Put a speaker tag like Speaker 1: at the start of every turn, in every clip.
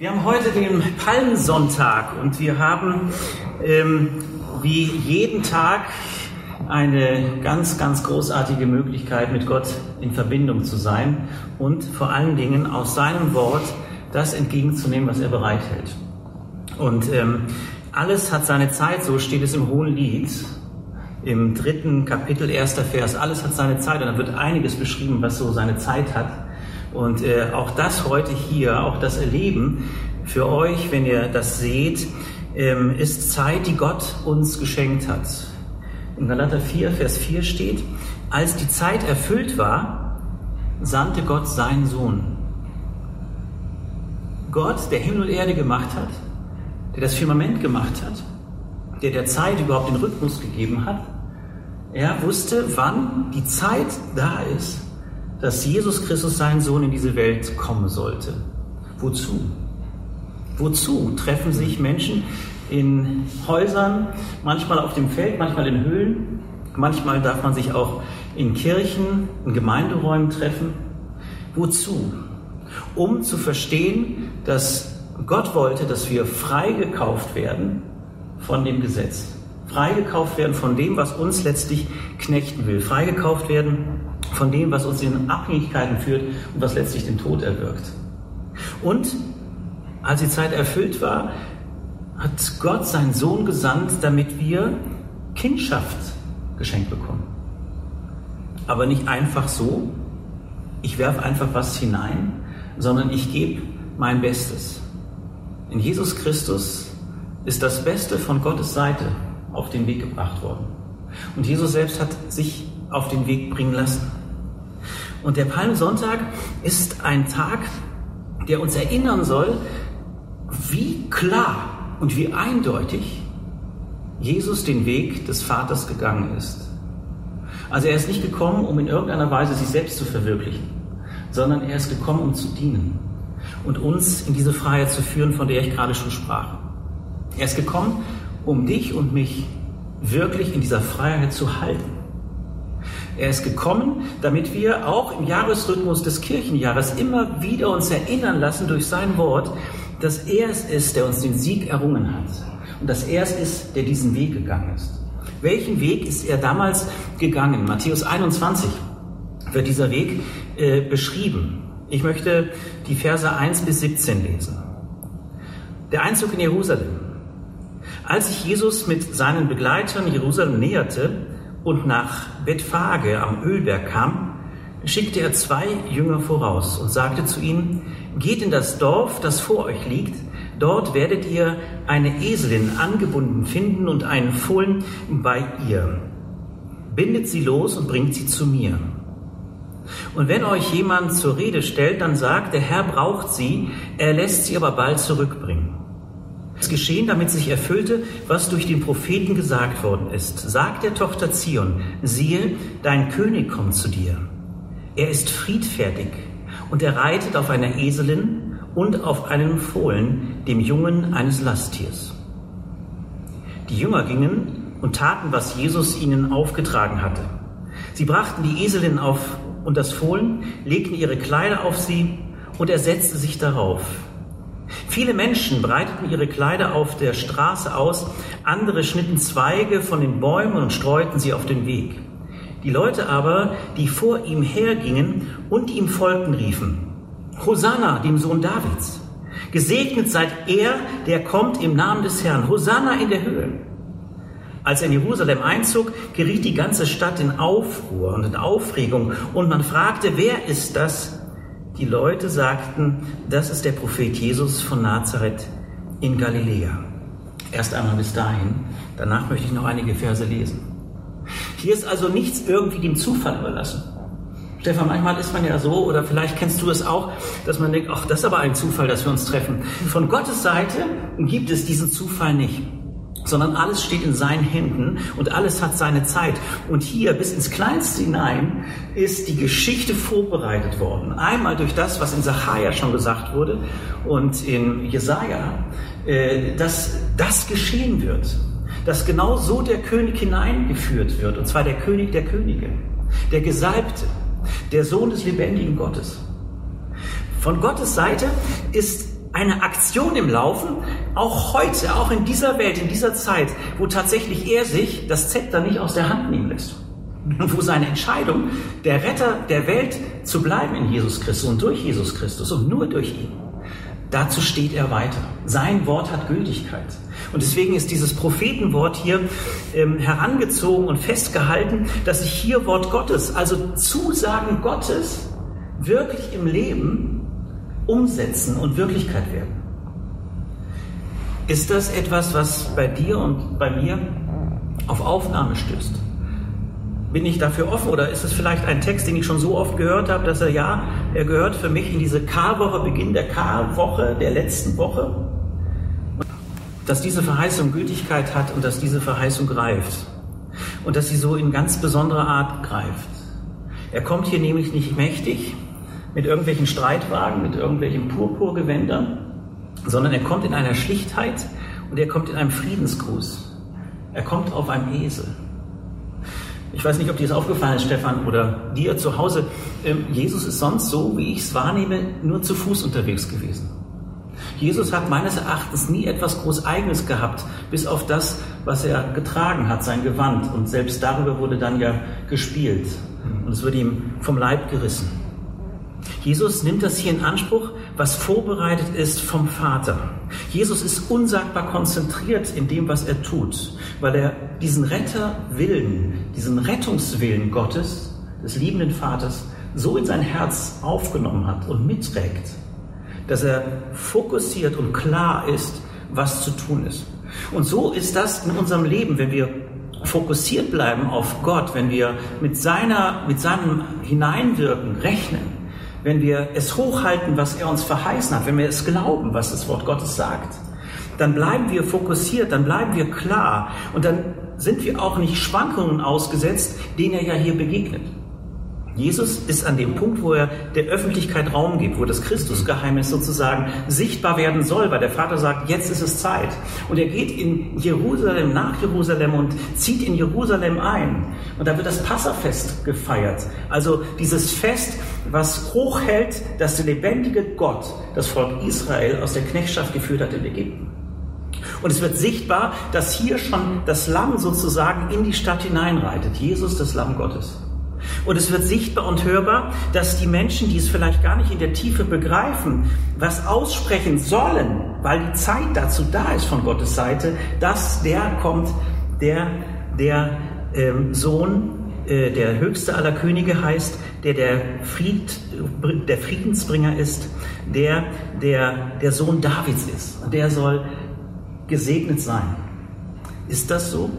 Speaker 1: Wir haben heute den Palmsonntag und wir haben ähm, wie jeden Tag eine ganz, ganz großartige Möglichkeit, mit Gott in Verbindung zu sein und vor allen Dingen aus seinem Wort das entgegenzunehmen, was er bereithält. Und ähm, alles hat seine Zeit, so steht es im Hohen Lied, im dritten Kapitel, erster Vers. Alles hat seine Zeit und da wird einiges beschrieben, was so seine Zeit hat. Und äh, auch das heute hier, auch das Erleben für euch, wenn ihr das seht, ähm, ist Zeit, die Gott uns geschenkt hat. In Galater 4, Vers 4 steht, als die Zeit erfüllt war, sandte Gott seinen Sohn. Gott, der Himmel und Erde gemacht hat, der das Firmament gemacht hat, der der Zeit überhaupt den Rhythmus gegeben hat, er wusste, wann die Zeit da ist, dass Jesus Christus, sein Sohn, in diese Welt kommen sollte. Wozu? Wozu treffen sich Menschen in Häusern, manchmal auf dem Feld, manchmal in Höhlen, manchmal darf man sich auch in Kirchen, in Gemeinderäumen treffen? Wozu? Um zu verstehen, dass Gott wollte, dass wir freigekauft werden von dem Gesetz. Freigekauft werden von dem, was uns letztlich knechten will. Freigekauft werden von dem, was uns in Abhängigkeiten führt und was letztlich den Tod erwirkt. Und als die Zeit erfüllt war, hat Gott seinen Sohn gesandt, damit wir Kindschaft geschenkt bekommen. Aber nicht einfach so, ich werfe einfach was hinein, sondern ich gebe mein Bestes. In Jesus Christus ist das Beste von Gottes Seite auf den Weg gebracht worden. Und Jesus selbst hat sich auf den Weg bringen lassen. Und der Palmsonntag ist ein Tag, der uns erinnern soll, wie klar und wie eindeutig Jesus den Weg des Vaters gegangen ist. Also er ist nicht gekommen, um in irgendeiner Weise sich selbst zu verwirklichen, sondern er ist gekommen, um zu dienen und uns in diese Freiheit zu führen, von der ich gerade schon sprach. Er ist gekommen, um dich und mich wirklich in dieser Freiheit zu halten. Er ist gekommen, damit wir auch im Jahresrhythmus des Kirchenjahres immer wieder uns erinnern lassen durch sein Wort, dass er es ist, der uns den Sieg errungen hat und dass er es ist, der diesen Weg gegangen ist. Welchen Weg ist er damals gegangen? Matthäus 21 wird dieser Weg äh, beschrieben. Ich möchte die Verse 1 bis 17 lesen. Der Einzug in Jerusalem. Als sich Jesus mit seinen Begleitern Jerusalem näherte und nach Bethphage am Ölberg kam, schickte er zwei Jünger voraus und sagte zu ihnen, geht in das Dorf, das vor euch liegt, dort werdet ihr eine Eselin angebunden finden und einen Fohlen bei ihr. Bindet sie los und bringt sie zu mir. Und wenn euch jemand zur Rede stellt, dann sagt, der Herr braucht sie, er lässt sie aber bald zurückbringen. Es geschehen, damit sich erfüllte, was durch den Propheten gesagt worden ist. Sagt der Tochter Zion, siehe, dein König kommt zu dir. Er ist friedfertig und er reitet auf einer Eselin und auf einem Fohlen, dem Jungen eines Lasttiers. Die Jünger gingen und taten, was Jesus ihnen aufgetragen hatte. Sie brachten die Eselin auf und das Fohlen, legten ihre Kleider auf sie und er setzte sich darauf. Viele Menschen breiteten ihre Kleider auf der Straße aus, andere schnitten Zweige von den Bäumen und streuten sie auf den Weg. Die Leute aber, die vor ihm hergingen und ihm folgten, riefen, Hosanna, dem Sohn Davids. Gesegnet seid er, der kommt im Namen des Herrn. Hosanna in der Höhe. Als er in Jerusalem einzog, geriet die ganze Stadt in Aufruhr und in Aufregung und man fragte, wer ist das? Die Leute sagten, das ist der Prophet Jesus von Nazareth in Galiläa. Erst einmal bis dahin. Danach möchte ich noch einige Verse lesen. Hier ist also nichts irgendwie dem Zufall überlassen. Stefan, manchmal ist man ja so, oder vielleicht kennst du es auch, dass man denkt, ach, das ist aber ein Zufall, dass wir uns treffen. Von Gottes Seite gibt es diesen Zufall nicht sondern alles steht in seinen Händen und alles hat seine Zeit. Und hier bis ins Kleinste hinein ist die Geschichte vorbereitet worden. Einmal durch das, was in Sacharja schon gesagt wurde und in Jesaja, äh, dass das geschehen wird. Dass genau so der König hineingeführt wird. Und zwar der König der Könige, der Gesalbte, der Sohn des lebendigen Gottes. Von Gottes Seite ist eine Aktion im Laufen, auch heute, auch in dieser Welt, in dieser Zeit, wo tatsächlich er sich das Zepter nicht aus der Hand nehmen lässt. Und wo seine Entscheidung, der Retter der Welt zu bleiben in Jesus Christus und durch Jesus Christus und nur durch ihn, dazu steht er weiter. Sein Wort hat Gültigkeit. Und deswegen ist dieses Prophetenwort hier ähm, herangezogen und festgehalten, dass sich hier Wort Gottes, also Zusagen Gottes, wirklich im Leben umsetzen und Wirklichkeit werden. Ist das etwas, was bei dir und bei mir auf Aufnahme stößt? Bin ich dafür offen oder ist es vielleicht ein Text, den ich schon so oft gehört habe, dass er ja, er gehört für mich in diese Karwoche, Beginn der Karwoche, der letzten Woche? Dass diese Verheißung Gültigkeit hat und dass diese Verheißung greift. Und dass sie so in ganz besonderer Art greift. Er kommt hier nämlich nicht mächtig mit irgendwelchen Streitwagen, mit irgendwelchen Purpurgewändern, sondern er kommt in einer Schlichtheit und er kommt in einem Friedensgruß. Er kommt auf einem Esel. Ich weiß nicht, ob dir das aufgefallen ist, Stefan, oder dir zu Hause. Ähm, Jesus ist sonst so, wie ich es wahrnehme, nur zu Fuß unterwegs gewesen. Jesus hat meines Erachtens nie etwas groß Eigenes gehabt, bis auf das, was er getragen hat, sein Gewand. Und selbst darüber wurde dann ja gespielt. Und es wird ihm vom Leib gerissen. Jesus nimmt das hier in Anspruch, was vorbereitet ist vom Vater. Jesus ist unsagbar konzentriert in dem, was er tut, weil er diesen Retterwillen, diesen Rettungswillen Gottes, des liebenden Vaters, so in sein Herz aufgenommen hat und mitträgt, dass er fokussiert und klar ist, was zu tun ist. Und so ist das in unserem Leben, wenn wir fokussiert bleiben auf Gott, wenn wir mit seiner, mit seinem Hineinwirken rechnen, wenn wir es hochhalten, was er uns verheißen hat, wenn wir es glauben, was das Wort Gottes sagt, dann bleiben wir fokussiert, dann bleiben wir klar und dann sind wir auch nicht Schwankungen ausgesetzt, denen er ja hier begegnet. Jesus ist an dem Punkt, wo er der Öffentlichkeit Raum gibt, wo das Christusgeheimnis sozusagen sichtbar werden soll, weil der Vater sagt, jetzt ist es Zeit. Und er geht in Jerusalem, nach Jerusalem und zieht in Jerusalem ein. Und da wird das Passafest gefeiert. Also dieses Fest, was hochhält, dass der lebendige Gott das Volk Israel aus der Knechtschaft geführt hat in Ägypten. Und es wird sichtbar, dass hier schon das Lamm sozusagen in die Stadt hineinreitet. Jesus, das Lamm Gottes. Und es wird sichtbar und hörbar, dass die Menschen, die es vielleicht gar nicht in der Tiefe begreifen, was aussprechen sollen, weil die Zeit dazu da ist von Gottes Seite, dass der kommt, der der ähm, Sohn, äh, der höchste aller Könige heißt, der der, Fried, der Friedensbringer ist, der der der Sohn Davids ist. Und der soll gesegnet sein. Ist das so,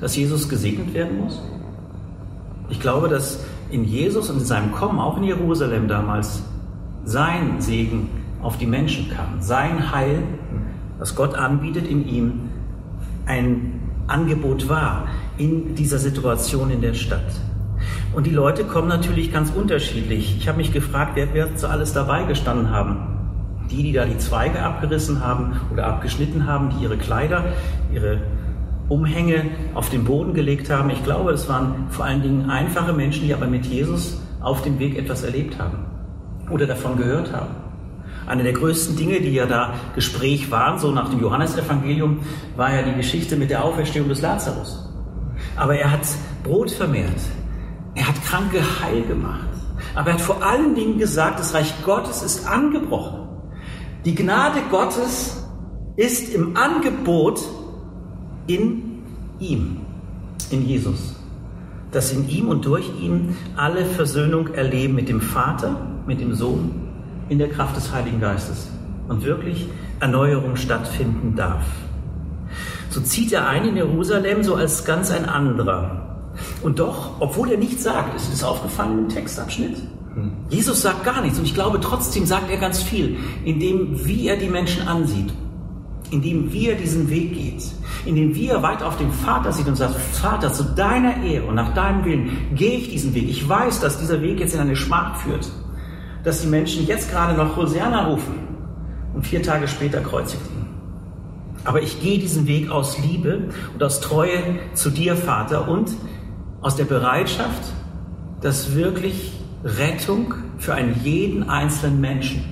Speaker 1: dass Jesus gesegnet werden muss? Ich glaube, dass in Jesus und in seinem Kommen, auch in Jerusalem damals, sein Segen auf die Menschen kam, sein Heil, was Gott anbietet in ihm, ein Angebot war in dieser Situation in der Stadt. Und die Leute kommen natürlich ganz unterschiedlich. Ich habe mich gefragt, wer wird so alles dabei gestanden haben? Die, die da die Zweige abgerissen haben oder abgeschnitten haben, die ihre Kleider, ihre Umhänge auf den Boden gelegt haben. Ich glaube, es waren vor allen Dingen einfache Menschen, die aber mit Jesus auf dem Weg etwas erlebt haben oder davon gehört haben. Eine der größten Dinge, die ja da Gespräch waren, so nach dem Johannesevangelium, war ja die Geschichte mit der Auferstehung des Lazarus. Aber er hat Brot vermehrt. Er hat Kranke heil gemacht. Aber er hat vor allen Dingen gesagt, das Reich Gottes ist angebrochen. Die Gnade Gottes ist im Angebot in ihm, in Jesus. Dass in ihm und durch ihn alle Versöhnung erleben mit dem Vater, mit dem Sohn, in der Kraft des Heiligen Geistes und wirklich Erneuerung stattfinden darf. So zieht er ein in Jerusalem so als ganz ein anderer. Und doch, obwohl er nichts sagt, ist es aufgefallen im Textabschnitt. Jesus sagt gar nichts und ich glaube trotzdem sagt er ganz viel, in dem, wie er die Menschen ansieht, in dem, wie er diesen Weg geht, indem wir weiter auf den Vater sieht und sagt, Vater, zu deiner Ehre und nach deinem Willen gehe ich diesen Weg. Ich weiß, dass dieser Weg jetzt in eine Schmach führt, dass die Menschen jetzt gerade noch Hosanna rufen und vier Tage später kreuzigt ihn. Aber ich gehe diesen Weg aus Liebe und aus Treue zu dir, Vater, und aus der Bereitschaft, dass wirklich Rettung für einen jeden einzelnen Menschen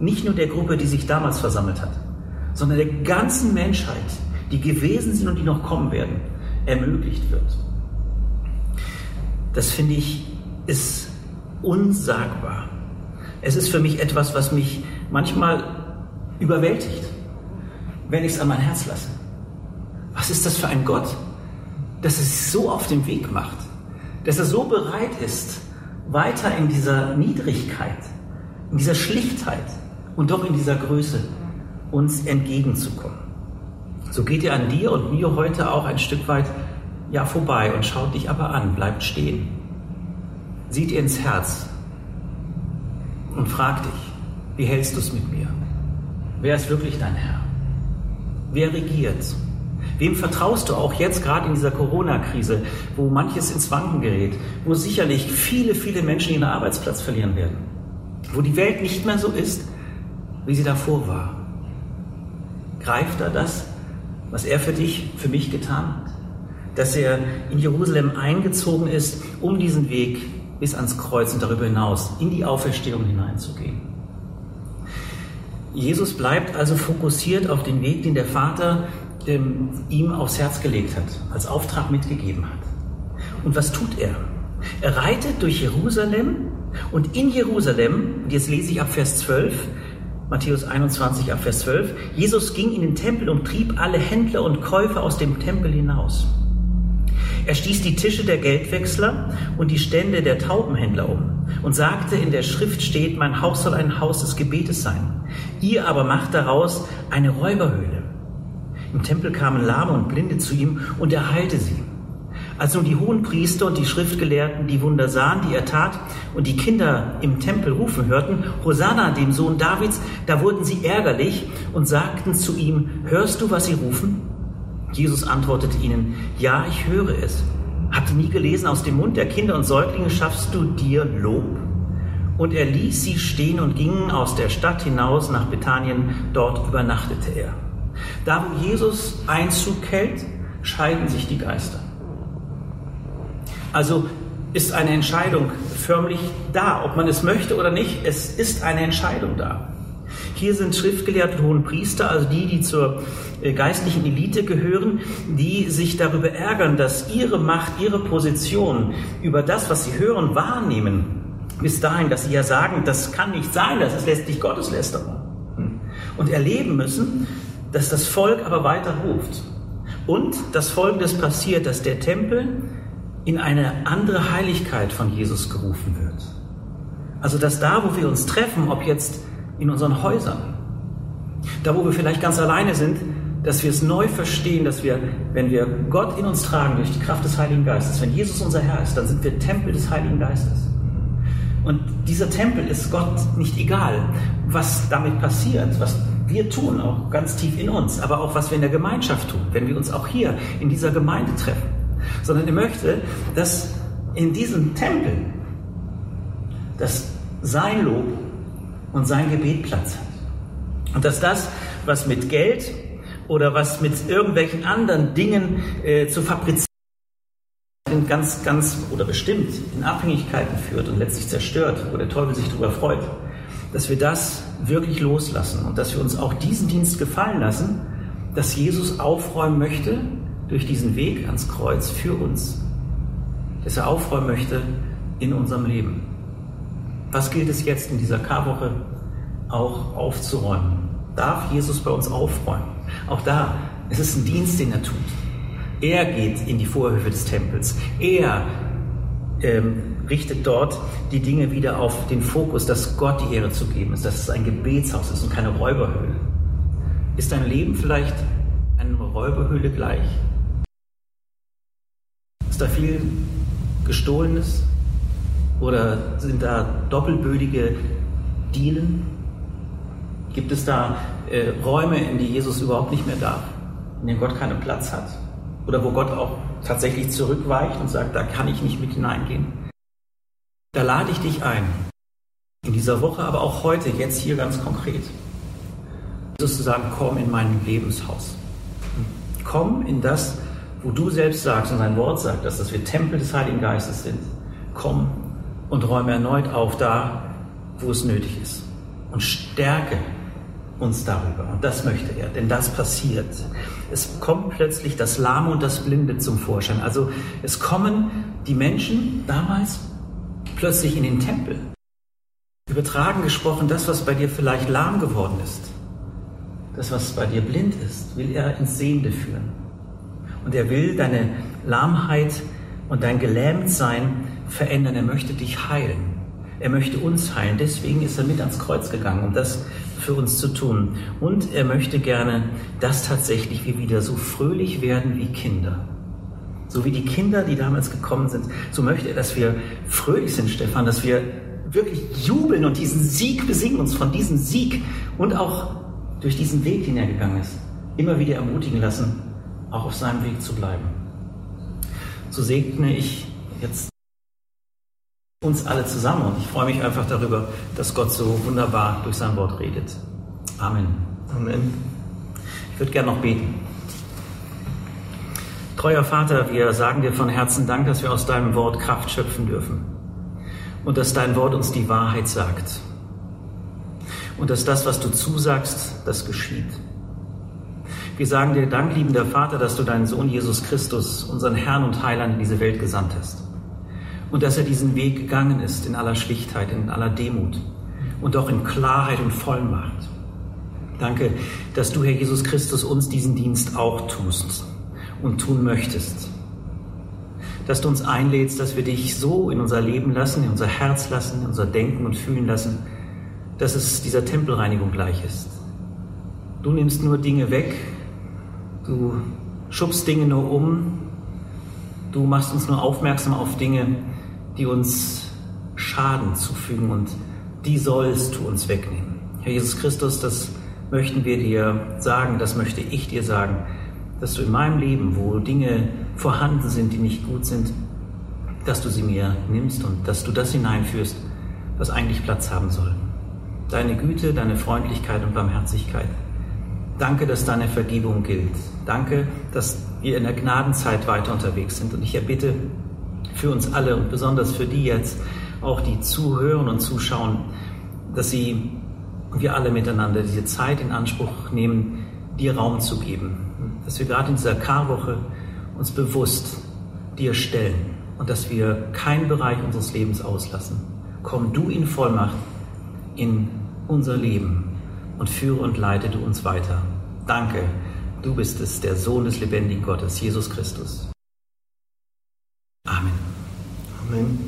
Speaker 1: nicht nur der Gruppe, die sich damals versammelt hat, sondern der ganzen Menschheit, die gewesen sind und die noch kommen werden, ermöglicht wird. Das finde ich ist unsagbar. Es ist für mich etwas, was mich manchmal überwältigt, wenn ich es an mein Herz lasse. Was ist das für ein Gott, dass er sich so auf den Weg macht, dass er so bereit ist, weiter in dieser Niedrigkeit, in dieser Schlichtheit und doch in dieser Größe uns entgegenzukommen. So geht er an dir und mir heute auch ein Stück weit ja vorbei und schaut dich aber an, bleibt stehen, sieht ihr ins Herz und fragt dich, wie hältst du es mit mir? Wer ist wirklich dein Herr? Wer regiert? Wem vertraust du auch jetzt gerade in dieser Corona-Krise, wo manches ins Wanken gerät, wo sicherlich viele, viele Menschen ihren Arbeitsplatz verlieren werden, wo die Welt nicht mehr so ist, wie sie davor war? Greift er das, was er für dich, für mich getan hat? Dass er in Jerusalem eingezogen ist, um diesen Weg bis ans Kreuz und darüber hinaus in die Auferstehung hineinzugehen. Jesus bleibt also fokussiert auf den Weg, den der Vater ähm, ihm aufs Herz gelegt hat, als Auftrag mitgegeben hat. Und was tut er? Er reitet durch Jerusalem und in Jerusalem, und jetzt lese ich ab Vers 12, Matthäus 21 ab Vers 12, Jesus ging in den Tempel und trieb alle Händler und Käufer aus dem Tempel hinaus. Er stieß die Tische der Geldwechsler und die Stände der Taubenhändler um und sagte, in der Schrift steht, mein Haus soll ein Haus des Gebetes sein. Ihr aber macht daraus eine Räuberhöhle. Im Tempel kamen Lahme und Blinde zu ihm und er heilte sie. Als nun die hohen Priester und die Schriftgelehrten die Wunder sahen, die er tat, und die Kinder im Tempel rufen hörten, Hosanna, dem Sohn Davids, da wurden sie ärgerlich und sagten zu ihm, hörst du, was sie rufen? Jesus antwortete ihnen, ja, ich höre es. Habt ihr nie gelesen, aus dem Mund der Kinder und Säuglinge schaffst du dir Lob? Und er ließ sie stehen und ging aus der Stadt hinaus nach Bethanien, dort übernachtete er. Da, wo Jesus Einzug hält, scheiden sich die Geister. Also ist eine Entscheidung förmlich da, ob man es möchte oder nicht. Es ist eine Entscheidung da. Hier sind Schriftgelehrte und hohen Priester, also die, die zur äh, geistlichen Elite gehören, die sich darüber ärgern, dass ihre Macht, ihre Position über das, was sie hören, wahrnehmen, bis dahin, dass sie ja sagen, das kann nicht sein, das ist letztlich Gotteslästerung. Und erleben müssen, dass das Volk aber weiter ruft. Und dass Folgendes passiert, dass der Tempel in eine andere Heiligkeit von Jesus gerufen wird. Also dass da, wo wir uns treffen, ob jetzt in unseren Häusern, da, wo wir vielleicht ganz alleine sind, dass wir es neu verstehen, dass wir, wenn wir Gott in uns tragen durch die Kraft des Heiligen Geistes, wenn Jesus unser Herr ist, dann sind wir Tempel des Heiligen Geistes. Und dieser Tempel ist Gott nicht egal, was damit passiert, was wir tun, auch ganz tief in uns, aber auch was wir in der Gemeinschaft tun, wenn wir uns auch hier in dieser Gemeinde treffen. Sondern er möchte, dass in diesem Tempel dass sein Lob und sein Gebet Platz hat. Und dass das, was mit Geld oder was mit irgendwelchen anderen Dingen äh, zu fabrizieren, ganz, ganz oder bestimmt in Abhängigkeiten führt und letztlich zerstört, wo der Teufel sich darüber freut, dass wir das wirklich loslassen und dass wir uns auch diesen Dienst gefallen lassen, dass Jesus aufräumen möchte durch diesen Weg ans Kreuz für uns, dass er aufräumen möchte in unserem Leben. Was gilt es jetzt in dieser Karwoche auch aufzuräumen? Darf Jesus bei uns aufräumen? Auch da, es ist ein Dienst, den er tut. Er geht in die Vorhöfe des Tempels. Er ähm, richtet dort die Dinge wieder auf den Fokus, dass Gott die Ehre zu geben ist, dass es ein Gebetshaus ist und keine Räuberhöhle. Ist dein Leben vielleicht eine Räuberhöhle gleich? Ist da viel Gestohlenes? Oder sind da doppelbödige Dielen? Gibt es da äh, Räume, in die Jesus überhaupt nicht mehr darf, in denen Gott keinen Platz hat? Oder wo Gott auch tatsächlich zurückweicht und sagt, da kann ich nicht mit hineingehen? Da lade ich dich ein, in dieser Woche, aber auch heute, jetzt hier ganz konkret, Jesus zu sagen, komm in mein Lebenshaus. Komm in das, wo du selbst sagst und dein Wort sagt, dass, dass wir Tempel des Heiligen Geistes sind. Komm und räume erneut auf da, wo es nötig ist. und stärke uns darüber. Und das möchte er, denn das passiert. Es kommt plötzlich das Lahme und das Blinde zum Vorschein. Also es kommen die Menschen damals plötzlich in den Tempel. Übertragen gesprochen, das, was bei dir vielleicht lahm geworden ist, das, was bei dir blind ist, will er ins Sehende führen. Und er will deine Lahmheit und dein Gelähmtsein verändern. Er möchte dich heilen. Er möchte uns heilen. Deswegen ist er mit ans Kreuz gegangen, um das für uns zu tun. Und er möchte gerne, dass tatsächlich wir wieder so fröhlich werden wie Kinder. So wie die Kinder, die damals gekommen sind, so möchte er, dass wir fröhlich sind, Stefan, dass wir wirklich jubeln und diesen Sieg besingen, uns von diesem Sieg und auch durch diesen Weg, den er gegangen ist, immer wieder ermutigen lassen, auch auf seinem Weg zu bleiben. So segne ich jetzt uns alle zusammen und ich freue mich einfach darüber, dass Gott so wunderbar durch sein Wort redet. Amen. Amen. Ich würde gerne noch beten. Treuer Vater, wir sagen dir von Herzen Dank, dass wir aus deinem Wort Kraft schöpfen dürfen und dass dein Wort uns die Wahrheit sagt und dass das, was du zusagst, das geschieht. Wir sagen dir Dank, liebender Vater, dass du deinen Sohn Jesus Christus, unseren Herrn und Heiland, in diese Welt gesandt hast. Und dass er diesen Weg gegangen ist in aller Schlichtheit, in aller Demut und auch in Klarheit und Vollmacht. Danke, dass du, Herr Jesus Christus, uns diesen Dienst auch tust und tun möchtest. Dass du uns einlädst, dass wir dich so in unser Leben lassen, in unser Herz lassen, in unser Denken und Fühlen lassen, dass es dieser Tempelreinigung gleich ist. Du nimmst nur Dinge weg, du schubst Dinge nur um, du machst uns nur aufmerksam auf Dinge, die uns Schaden zufügen und die sollst du uns wegnehmen. Herr Jesus Christus, das möchten wir dir sagen, das möchte ich dir sagen, dass du in meinem Leben, wo Dinge vorhanden sind, die nicht gut sind, dass du sie mir nimmst und dass du das hineinführst, was eigentlich Platz haben soll deine Güte, deine Freundlichkeit und Barmherzigkeit. Danke, dass deine Vergebung gilt. Danke, dass wir in der Gnadenzeit weiter unterwegs sind. Und ich erbitte für uns alle und besonders für die jetzt, auch die zuhören und zuschauen, dass sie, wir alle miteinander, diese Zeit in Anspruch nehmen, dir Raum zu geben. Dass wir gerade in dieser Karwoche uns bewusst dir stellen und dass wir keinen Bereich unseres Lebens auslassen. Komm du in Vollmacht in unser Leben und führe und leite du uns weiter. Danke, du bist es, der Sohn des lebendigen Gottes, Jesus Christus. Amen.
Speaker 2: Amen.